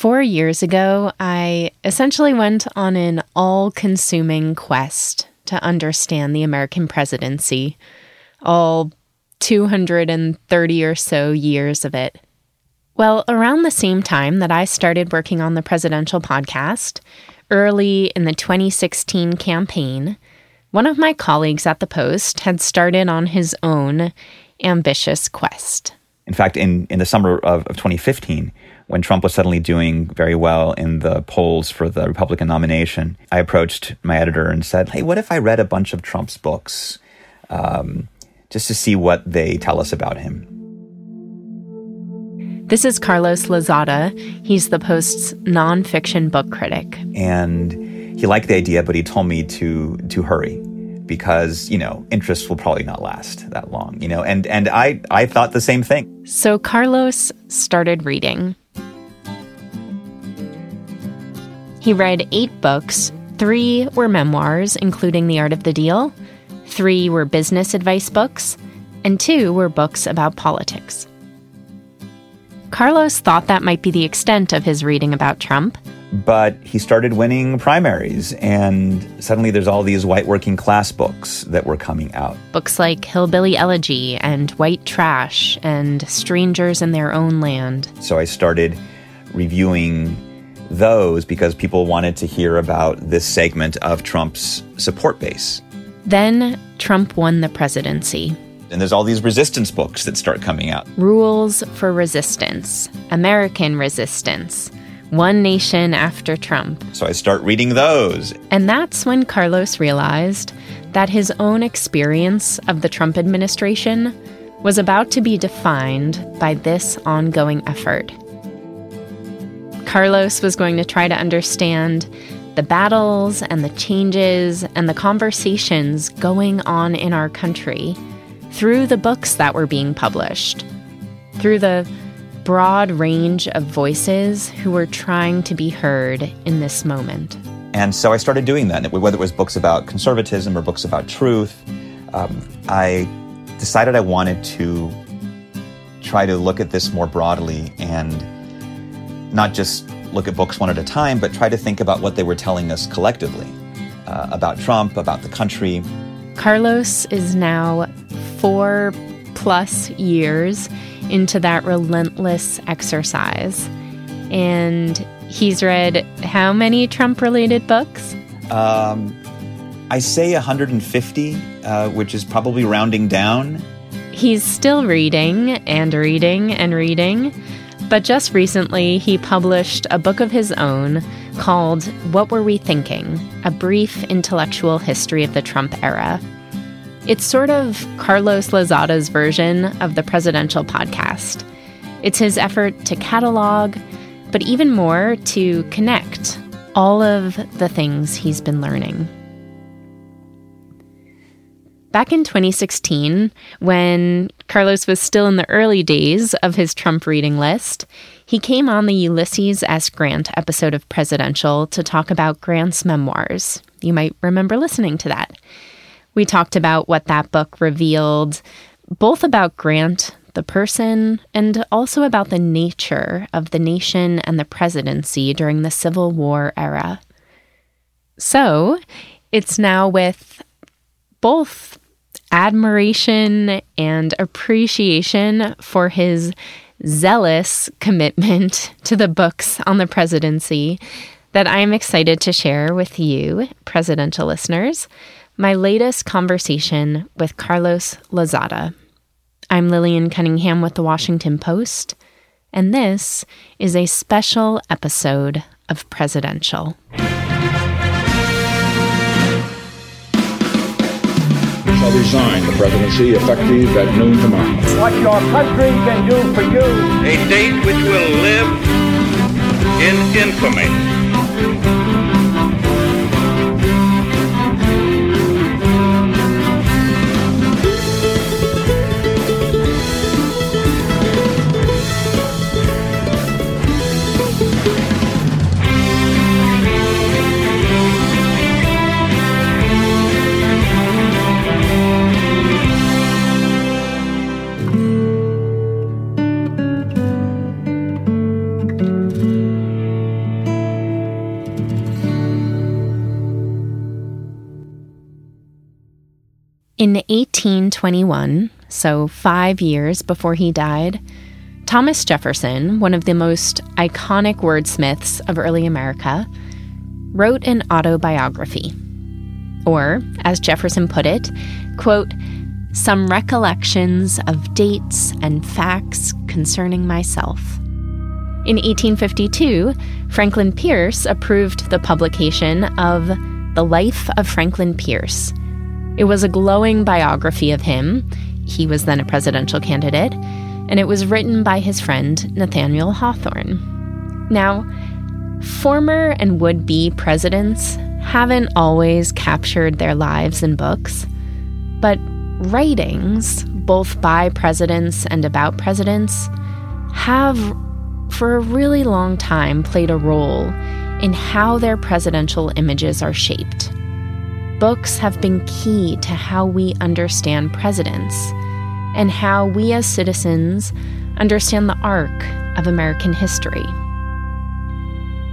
Four years ago, I essentially went on an all consuming quest to understand the American presidency, all 230 or so years of it. Well, around the same time that I started working on the presidential podcast, early in the 2016 campaign, one of my colleagues at the Post had started on his own ambitious quest. In fact, in, in the summer of, of 2015, when Trump was suddenly doing very well in the polls for the Republican nomination, I approached my editor and said, Hey, what if I read a bunch of Trump's books um, just to see what they tell us about him? This is Carlos Lozada. He's the Post's nonfiction book critic. And he liked the idea, but he told me to to hurry because you know interest will probably not last that long you know and and i i thought the same thing so carlos started reading He read eight books. Three were memoirs, including The Art of the Deal, three were business advice books, and two were books about politics. Carlos thought that might be the extent of his reading about Trump. But he started winning primaries, and suddenly there's all these white working class books that were coming out. Books like Hillbilly Elegy and White Trash and Strangers in Their Own Land. So I started reviewing those because people wanted to hear about this segment of Trump's support base. Then Trump won the presidency. And there's all these resistance books that start coming out. Rules for Resistance, American Resistance, One Nation After Trump. So I start reading those. And that's when Carlos realized that his own experience of the Trump administration was about to be defined by this ongoing effort. Carlos was going to try to understand the battles and the changes and the conversations going on in our country through the books that were being published, through the broad range of voices who were trying to be heard in this moment. And so I started doing that, whether it was books about conservatism or books about truth. Um, I decided I wanted to try to look at this more broadly and not just look at books one at a time, but try to think about what they were telling us collectively uh, about Trump, about the country. Carlos is now four plus years into that relentless exercise. And he's read how many Trump related books? Um, I say 150, uh, which is probably rounding down. He's still reading and reading and reading. But just recently, he published a book of his own called What Were We Thinking? A Brief Intellectual History of the Trump Era. It's sort of Carlos Lozada's version of the presidential podcast. It's his effort to catalog, but even more to connect all of the things he's been learning. Back in 2016, when Carlos was still in the early days of his Trump reading list, he came on the Ulysses S. Grant episode of Presidential to talk about Grant's memoirs. You might remember listening to that. We talked about what that book revealed, both about Grant, the person, and also about the nature of the nation and the presidency during the Civil War era. So, it's now with both admiration and appreciation for his zealous commitment to the books on the presidency that I am excited to share with you, presidential listeners, my latest conversation with Carlos Lozada. I'm Lillian Cunningham with the Washington Post, and this is a special episode of Presidential. Shall resign the presidency effective at noon tomorrow. What your country can do for you. A date which will live in infamy. In 1821, so five years before he died, Thomas Jefferson, one of the most iconic wordsmiths of early America, wrote an autobiography. Or, as Jefferson put it, quote, some recollections of dates and facts concerning myself. In 1852, Franklin Pierce approved the publication of The Life of Franklin Pierce. It was a glowing biography of him. He was then a presidential candidate, and it was written by his friend Nathaniel Hawthorne. Now, former and would be presidents haven't always captured their lives in books, but writings, both by presidents and about presidents, have for a really long time played a role in how their presidential images are shaped. Books have been key to how we understand presidents and how we as citizens understand the arc of American history.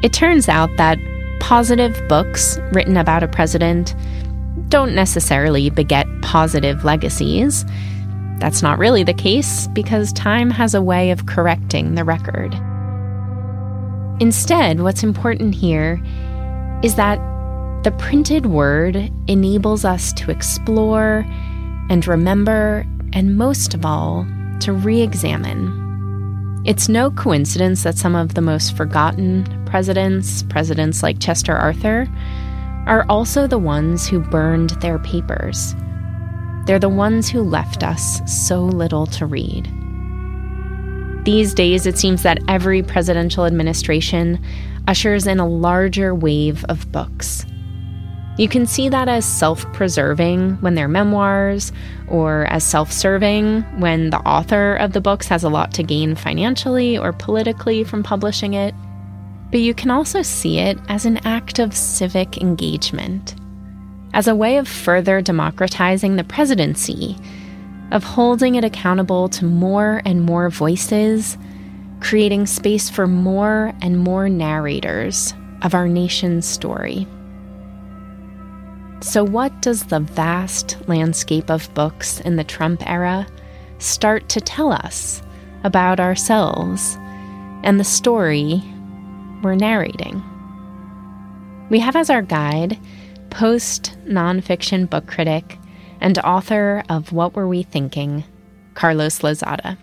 It turns out that positive books written about a president don't necessarily beget positive legacies. That's not really the case because time has a way of correcting the record. Instead, what's important here is that the printed word enables us to explore and remember, and most of all, to re examine. It's no coincidence that some of the most forgotten presidents, presidents like Chester Arthur, are also the ones who burned their papers. They're the ones who left us so little to read. These days, it seems that every presidential administration ushers in a larger wave of books. You can see that as self preserving when they're memoirs, or as self serving when the author of the books has a lot to gain financially or politically from publishing it. But you can also see it as an act of civic engagement, as a way of further democratizing the presidency, of holding it accountable to more and more voices, creating space for more and more narrators of our nation's story. So, what does the vast landscape of books in the Trump era start to tell us about ourselves and the story we're narrating. We have as our guide post nonfiction book critic and author of What Were We Thinking, Carlos Lozada.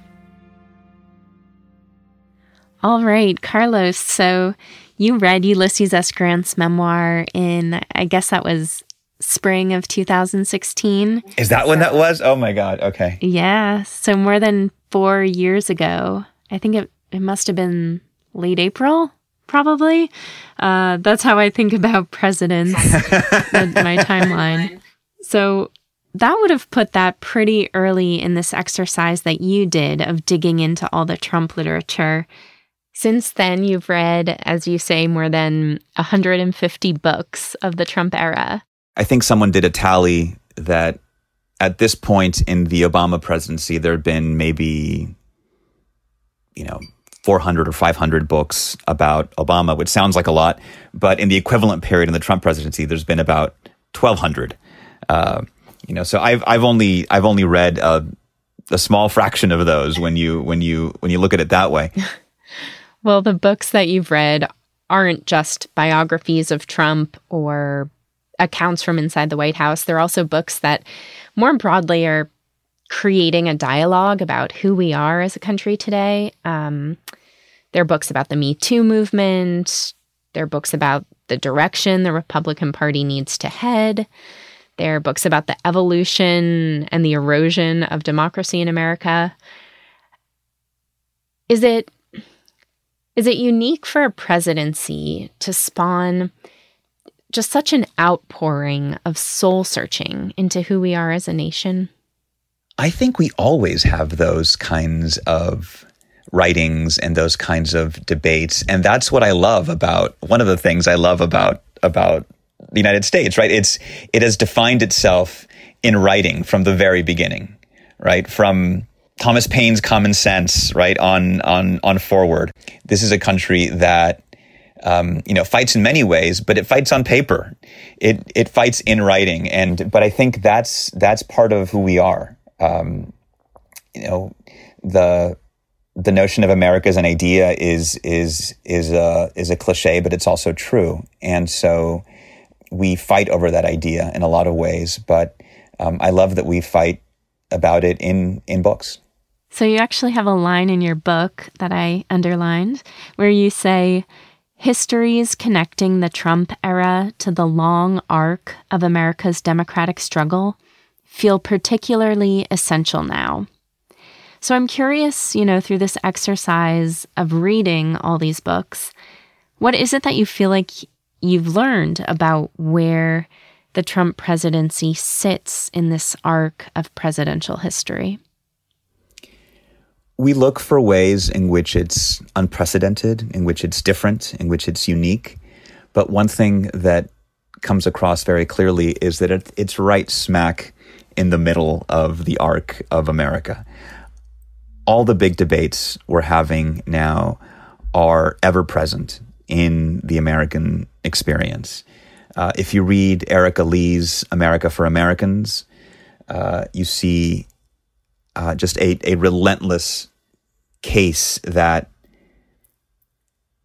All right, Carlos. So you read Ulysses S. Grant's memoir in, I guess that was spring of 2016. Is that when that was? Oh my God. Okay. Yeah. So more than four years ago. I think it, it must have been late April probably. Uh, that's how I think about presidents, my timeline. So that would have put that pretty early in this exercise that you did of digging into all the Trump literature. Since then, you've read, as you say, more than 150 books of the Trump era. I think someone did a tally that at this point in the Obama presidency, there had been maybe, you know, 400 or 500 books about Obama, which sounds like a lot, but in the equivalent period in the Trump presidency, there's been about 1,200. Uh, you know, so I've I've only I've only read a, a small fraction of those when you when you when you look at it that way. well, the books that you've read aren't just biographies of Trump or accounts from inside the White House. They're also books that more broadly are creating a dialogue about who we are as a country today. Um, there are books about the Me Too movement. There are books about the direction the Republican Party needs to head. There are books about the evolution and the erosion of democracy in America. Is it is it unique for a presidency to spawn just such an outpouring of soul searching into who we are as a nation? I think we always have those kinds of writings and those kinds of debates. And that's what I love about one of the things I love about about the United States right? It's it has defined itself in writing from the very beginning right? From Thomas Paine's common sense right on on on forward. This is a country that um, you know, fights in many ways, but it fights on paper. It it fights in writing, and but I think that's that's part of who we are. Um, you know, the the notion of America as an idea is is is a is a cliche, but it's also true, and so we fight over that idea in a lot of ways. But um, I love that we fight about it in in books. So you actually have a line in your book that I underlined where you say histories connecting the Trump era to the long arc of America's democratic struggle feel particularly essential now. So I'm curious, you know, through this exercise of reading all these books, what is it that you feel like you've learned about where the Trump presidency sits in this arc of presidential history? We look for ways in which it's unprecedented, in which it's different, in which it's unique. But one thing that comes across very clearly is that it, it's right smack in the middle of the arc of America. All the big debates we're having now are ever present in the American experience. Uh, if you read Erika Lee's America for Americans, uh, you see uh, just a, a relentless case that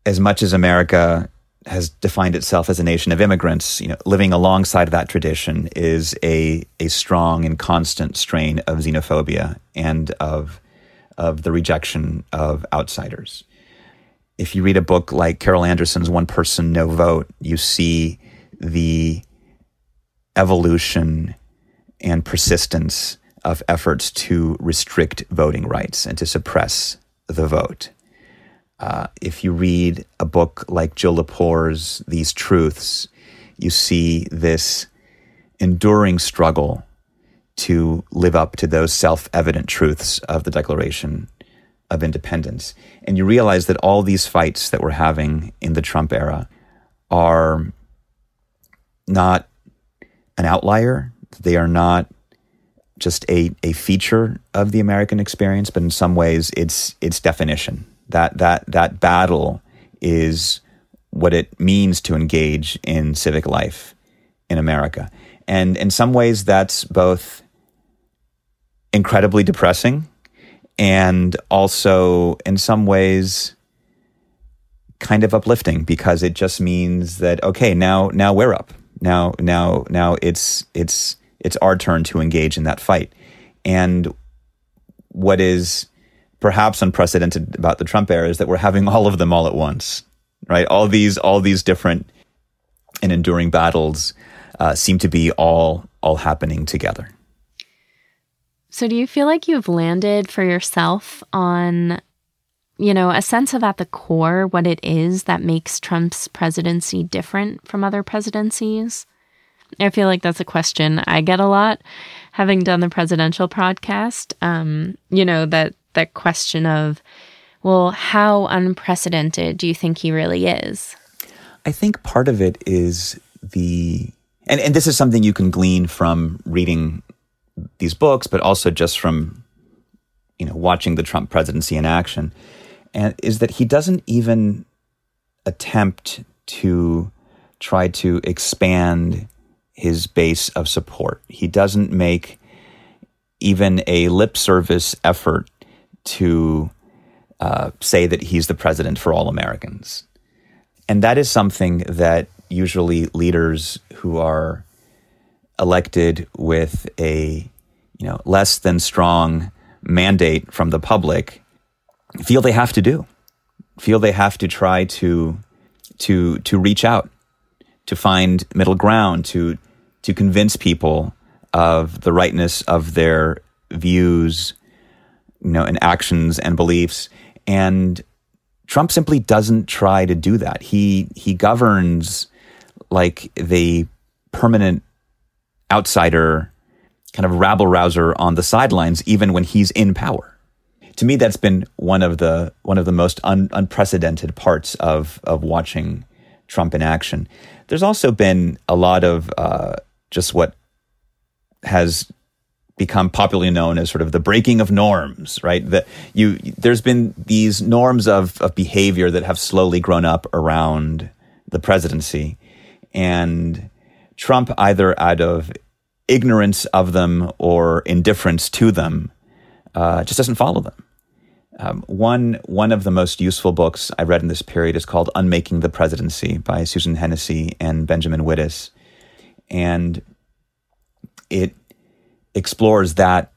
as much as America has defined itself as a nation of immigrants, you know, living alongside that tradition is a a strong and constant strain of xenophobia and of of the rejection of outsiders. If you read a book like Carol Anderson's One Person No Vote, you see the evolution and persistence of efforts to restrict voting rights and to suppress the vote. Uh, if you read a book like Jill Lepore's These Truths, you see this enduring struggle to live up to those self evident truths of the Declaration of Independence. And you realize that all these fights that we're having in the Trump era are not an outlier, they are not just a, a feature of the American experience, but in some ways it's its definition. That that that battle is what it means to engage in civic life in America. And in some ways that's both incredibly depressing and also in some ways kind of uplifting because it just means that okay, now now we're up. Now now now it's it's it's our turn to engage in that fight. And what is perhaps unprecedented about the Trump era is that we're having all of them all at once, right? All these, all these different and enduring battles uh, seem to be all, all happening together. So, do you feel like you've landed for yourself on, you know, a sense of at the core what it is that makes Trump's presidency different from other presidencies? I feel like that's a question I get a lot, having done the presidential podcast. Um, you know that that question of, well, how unprecedented do you think he really is? I think part of it is the, and, and this is something you can glean from reading these books, but also just from, you know, watching the Trump presidency in action, and is that he doesn't even attempt to try to expand his base of support. He doesn't make even a lip service effort to uh, say that he's the president for all Americans. And that is something that usually leaders who are elected with a you know less than strong mandate from the public feel they have to do feel they have to try to to to reach out to find middle ground to to convince people of the rightness of their views, you know, and actions and beliefs. And Trump simply doesn't try to do that. He he governs like the permanent outsider, kind of rabble rouser on the sidelines, even when he's in power. To me, that's been one of the one of the most un, unprecedented parts of of watching Trump in action. There's also been a lot of uh, just what has become popularly known as sort of the breaking of norms, right? That you there's been these norms of of behavior that have slowly grown up around the presidency, and Trump either out of ignorance of them or indifference to them uh, just doesn't follow them. Um, one one of the most useful books I read in this period is called "Unmaking the Presidency" by Susan Hennessy and Benjamin Wittes, and it explores that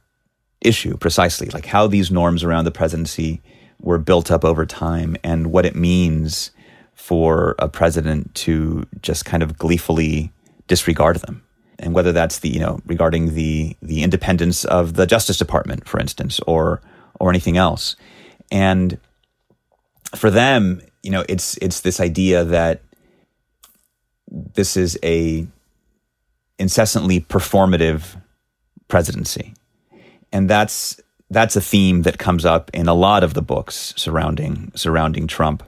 issue precisely, like how these norms around the presidency were built up over time and what it means for a president to just kind of gleefully disregard them. And whether that's the, you know, regarding the the independence of the Justice Department, for instance, or or anything else. And for them, you know, it's it's this idea that this is a incessantly performative presidency. And that's that's a theme that comes up in a lot of the books surrounding surrounding Trump.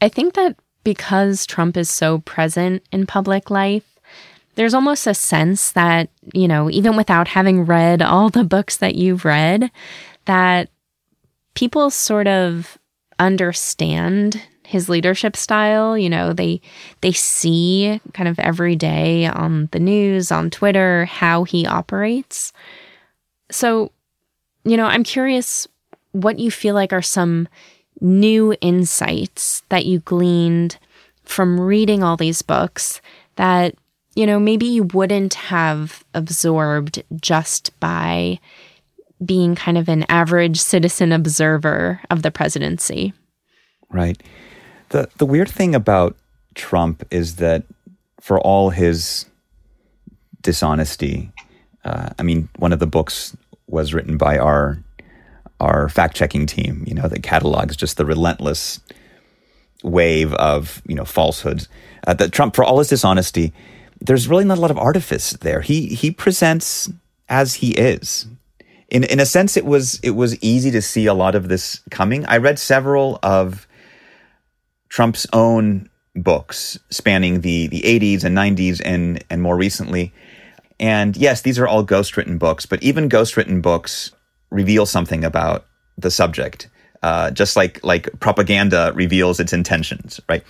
I think that because Trump is so present in public life, there's almost a sense that, you know, even without having read all the books that you've read, that people sort of understand his leadership style. You know, they they see kind of every day on the news, on Twitter, how he operates. So, you know, I'm curious what you feel like are some new insights that you gleaned from reading all these books that, you know, maybe you wouldn't have absorbed just by being kind of an average citizen observer of the presidency. Right. The the weird thing about Trump is that for all his dishonesty, uh, I mean, one of the books was written by our our fact checking team. You know, that catalogs just the relentless wave of you know falsehoods. Uh, that Trump, for all his dishonesty, there's really not a lot of artifice there. He he presents as he is. In in a sense, it was it was easy to see a lot of this coming. I read several of Trump's own books spanning the, the 80s and 90s and, and more recently. And yes, these are all ghost written books, but even ghost written books reveal something about the subject, uh, just like, like propaganda reveals its intentions, right?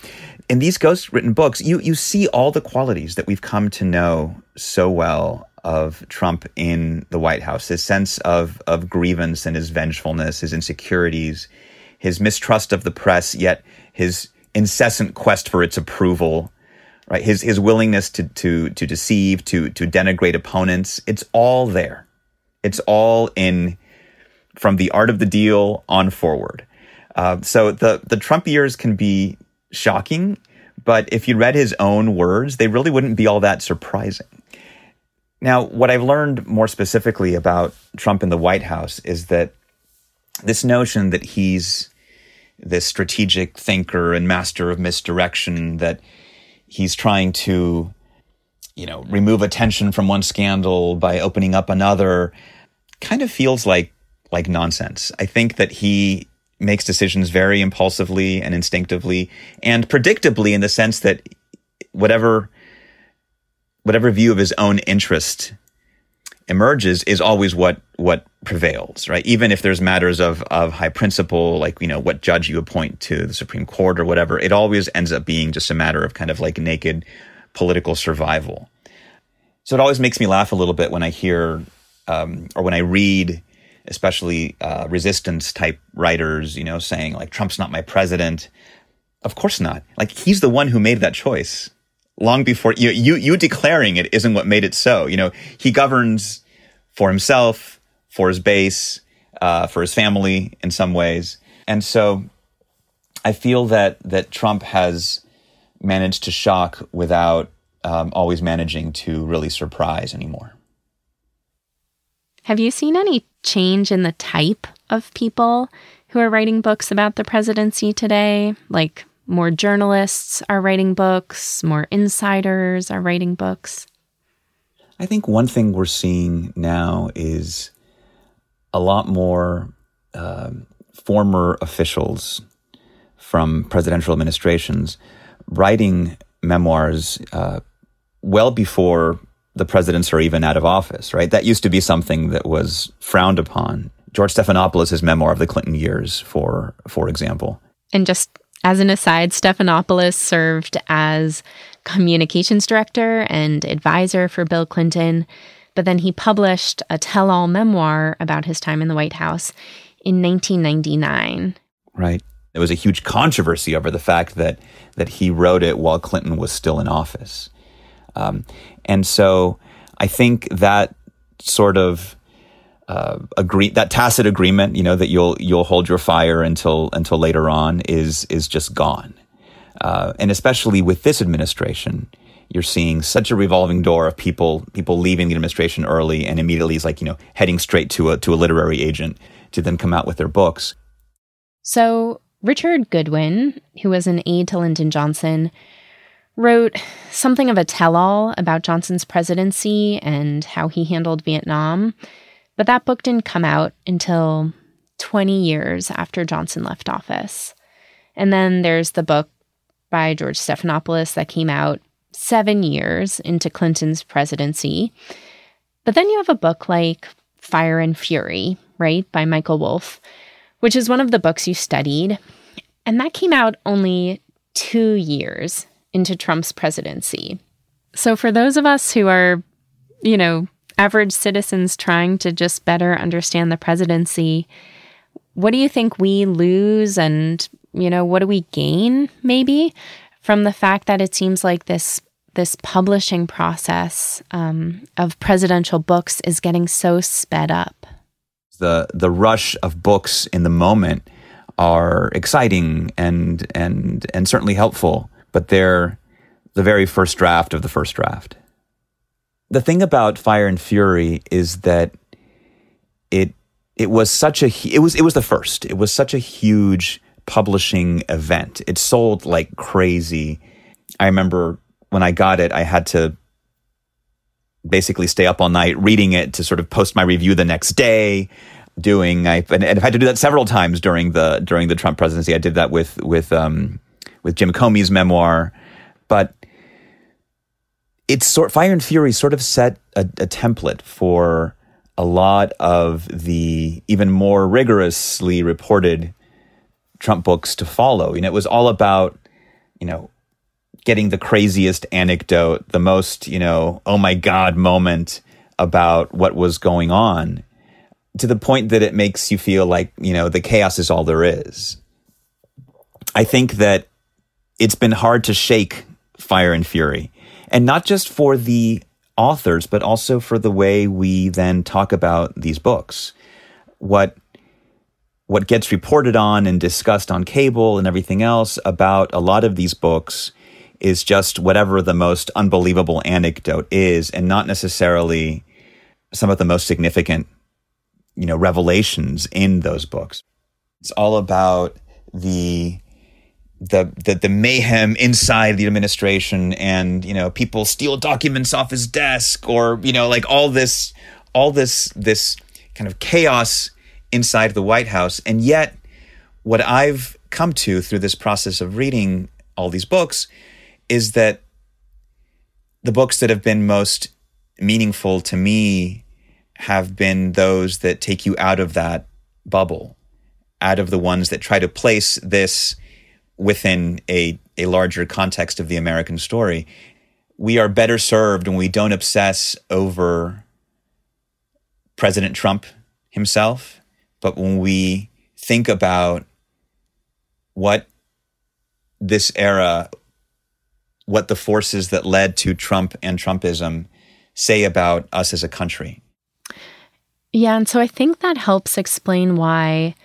In these ghost written books, you, you see all the qualities that we've come to know so well of Trump in the White House his sense of, of grievance and his vengefulness, his insecurities, his mistrust of the press, yet his incessant quest for its approval, right? His his willingness to to to deceive, to to denigrate opponents. It's all there. It's all in from the art of the deal on forward. Uh, so the the Trump years can be shocking, but if you read his own words, they really wouldn't be all that surprising. Now, what I've learned more specifically about Trump in the White House is that this notion that he's this strategic thinker and master of misdirection that he's trying to you know remove attention from one scandal by opening up another kind of feels like like nonsense. I think that he makes decisions very impulsively and instinctively and predictably in the sense that whatever whatever view of his own interest emerges is always what what prevails, right? Even if there's matters of of high principle, like you know what judge you appoint to the Supreme Court or whatever, it always ends up being just a matter of kind of like naked political survival. So it always makes me laugh a little bit when I hear um, or when I read, especially uh, resistance type writers, you know, saying like Trump's not my president. Of course not. Like he's the one who made that choice long before you, you, you declaring it isn't what made it so. You know, he governs for himself, for his base, uh, for his family in some ways. And so I feel that, that Trump has managed to shock without um, always managing to really surprise anymore. Have you seen any change in the type of people who are writing books about the presidency today? Like more journalists are writing books, more insiders are writing books. I think one thing we're seeing now is a lot more uh, former officials from presidential administrations writing memoirs uh, well before the presidents are even out of office, right? That used to be something that was frowned upon. George Stephanopoulos' memoir of the Clinton years, for for example. And just as an aside, Stephanopoulos served as communications director and advisor for Bill Clinton, but then he published a tell all memoir about his time in the White House in 1999. Right. There was a huge controversy over the fact that that he wrote it while Clinton was still in office, um, and so I think that sort of uh, agree that tacit agreement, you know, that you'll you'll hold your fire until until later on is is just gone, uh, and especially with this administration, you're seeing such a revolving door of people people leaving the administration early and immediately is like you know heading straight to a to a literary agent to then come out with their books. So Richard Goodwin, who was an aide to Lyndon Johnson, wrote something of a tell all about Johnson's presidency and how he handled Vietnam. But that book didn't come out until 20 years after Johnson left office. And then there's the book by George Stephanopoulos that came out seven years into Clinton's presidency. But then you have a book like Fire and Fury, right, by Michael Wolff, which is one of the books you studied. And that came out only two years into Trump's presidency. So, for those of us who are, you know, average citizens trying to just better understand the presidency, what do you think we lose and, you know, what do we gain maybe from the fact that it seems like this this publishing process um, of presidential books is getting so sped up? the the rush of books in the moment are exciting and and and certainly helpful, but they're the very first draft of the first draft. The thing about Fire and Fury is that it it was such a it was it was the first. It was such a huge publishing event. It sold like crazy. I remember when I got it, I had to basically stay up all night reading it to sort of post my review the next day doing I and, I've had to do that several times during the during the Trump presidency. I did that with with um, with Jim Comey's memoir, but it's sort Fire and Fury sort of set a, a template for a lot of the even more rigorously reported Trump books to follow. You know, it was all about you know getting the craziest anecdote, the most, you know, oh my God moment about what was going on to the point that it makes you feel like, you know, the chaos is all there is. I think that it's been hard to shake Fire and Fury. And not just for the authors, but also for the way we then talk about these books. What what gets reported on and discussed on cable and everything else about a lot of these books is just whatever the most unbelievable anecdote is and not necessarily some of the most significant you know revelations in those books it's all about the the, the the mayhem inside the administration and you know people steal documents off his desk or you know like all this all this this kind of chaos inside the White House. And yet what I've come to through this process of reading all these books is that the books that have been most meaningful to me have been those that take you out of that bubble, out of the ones that try to place this within a, a larger context of the American story. We are better served when we don't obsess over President Trump himself, but when we think about what this era what the forces that led to Trump and Trumpism say about us as a country. Yeah, and so I think that helps explain why,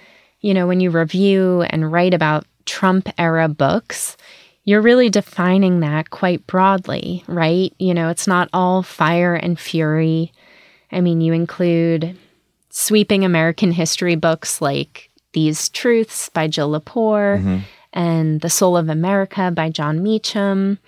you know, when you review and write about Trump era books, you're really defining that quite broadly, right? You know, it's not all fire and fury. I mean, you include sweeping American history books like These Truths by Jill Lepore. Mm-hmm and The Soul of America by Jon Meacham.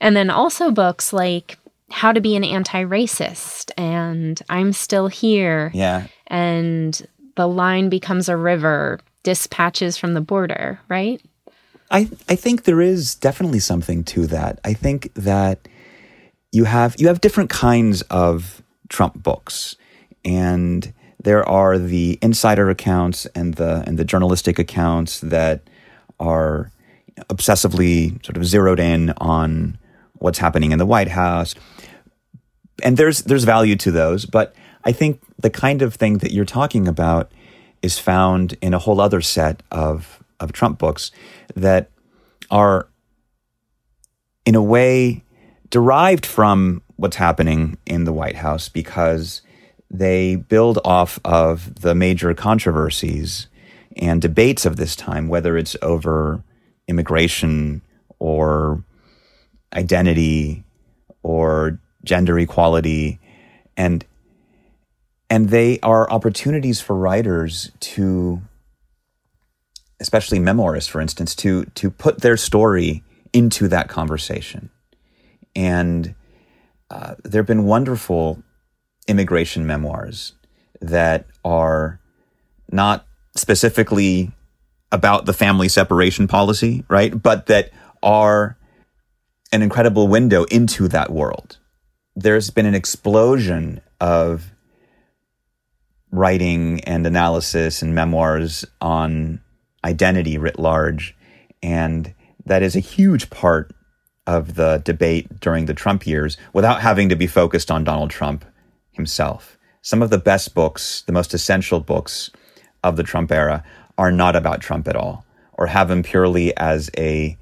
And then also books like How to Be an Anti Racist and I'm Still Here. Yeah. And The Line Becomes a River, Dispatches from the Border, right? I, I think there is definitely something to that. I think that you have you have different kinds of Trump books, and there are the insider accounts and the and the journalistic accounts that are obsessively sort of zeroed in on what's happening in the White House. And there's there's value to those, but I think the kind of thing that you're talking about is found in a whole other set of of Trump books that are in a way derived from what's happening in the White House because they build off of the major controversies and debates of this time, whether it's over immigration or identity or gender equality. And and they are opportunities for writers to especially memoirists for instance to to put their story into that conversation and uh, there have been wonderful immigration memoirs that are not specifically about the family separation policy, right? But that are an incredible window into that world. There's been an explosion of writing and analysis and memoirs on identity writ large. And that is a huge part of the debate during the Trump years without having to be focused on Donald Trump himself. Some of the best books, the most essential books of the Trump era, are not about Trump at all, or have him purely as a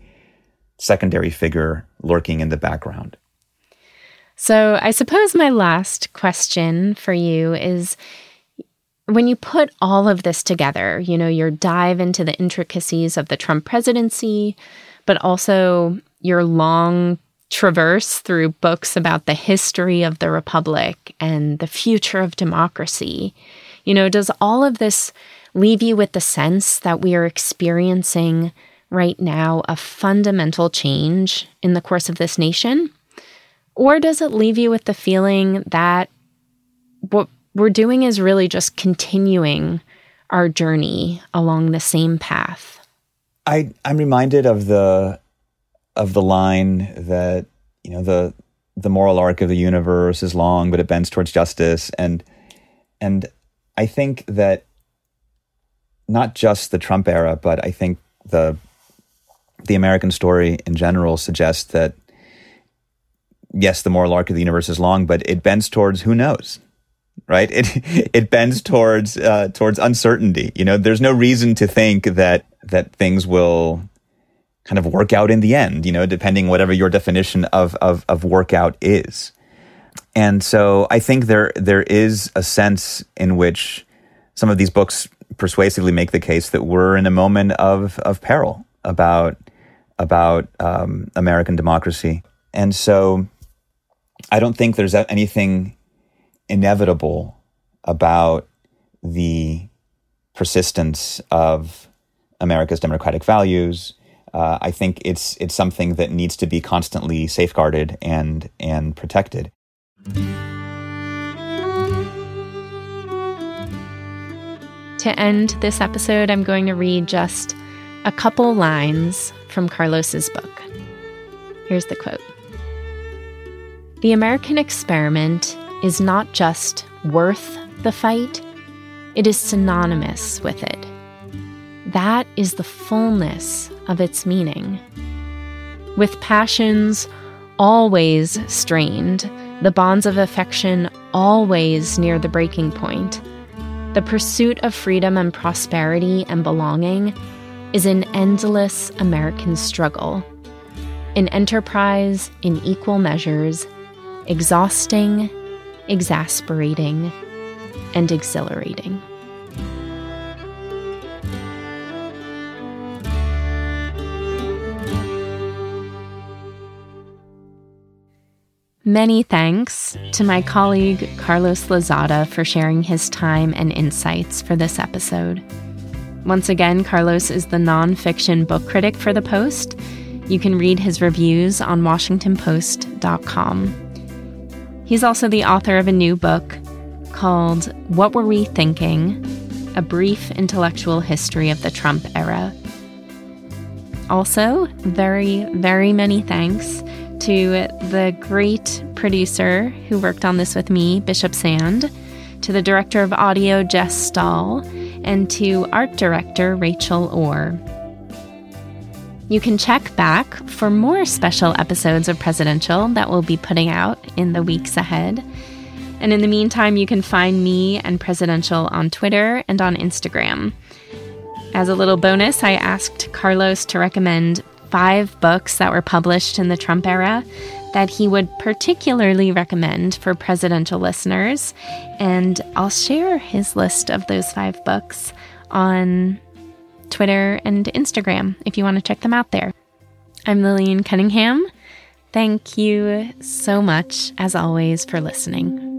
secondary figure lurking in the background. So, I suppose my last question for you is when you put all of this together, you know, your dive into the intricacies of the Trump presidency, but also your long traverse through books about the history of the republic and the future of democracy, you know, does all of this leave you with the sense that we are experiencing right now a fundamental change in the course of this nation? Or does it leave you with the feeling that what we're doing is really just continuing our journey along the same path? I, I'm reminded of the of the line that you know the the moral arc of the universe is long, but it bends towards justice, and and I think that not just the Trump era, but I think the the American story in general suggests that yes, the moral arc of the universe is long, but it bends towards who knows, right? It it bends towards uh, towards uncertainty. You know, there's no reason to think that that things will kind of work out in the end. You know, depending whatever your definition of of, of workout is. And so I think there there is a sense in which some of these books persuasively make the case that we're in a moment of of peril about about um, American democracy, and so I don't think there's anything inevitable about the persistence of America's democratic values. Uh, I think it's it's something that needs to be constantly safeguarded and and protected. To end this episode, I'm going to read just a couple lines from Carlos's book. Here's the quote The American experiment is not just worth the fight, it is synonymous with it. That is the fullness of its meaning. With passions always strained, the bonds of affection always near the breaking point the pursuit of freedom and prosperity and belonging is an endless American struggle, an enterprise in equal measures, exhausting, exasperating, and exhilarating. Many thanks to my colleague Carlos Lozada for sharing his time and insights for this episode. Once again, Carlos is the nonfiction book critic for The Post. You can read his reviews on WashingtonPost.com. He's also the author of a new book called What Were We Thinking? A Brief Intellectual History of the Trump Era. Also, very, very many thanks to the great producer who worked on this with me, Bishop Sand, to the director of audio, Jess Stahl, and to art director, Rachel Orr. You can check back for more special episodes of Presidential that we'll be putting out in the weeks ahead. And in the meantime, you can find me and Presidential on Twitter and on Instagram. As a little bonus, I asked Carlos to recommend five books that were published in the Trump era that he would particularly recommend for presidential listeners. And I'll share his list of those five books on Twitter and Instagram if you want to check them out there. I'm Lillian Cunningham. Thank you so much, as always, for listening.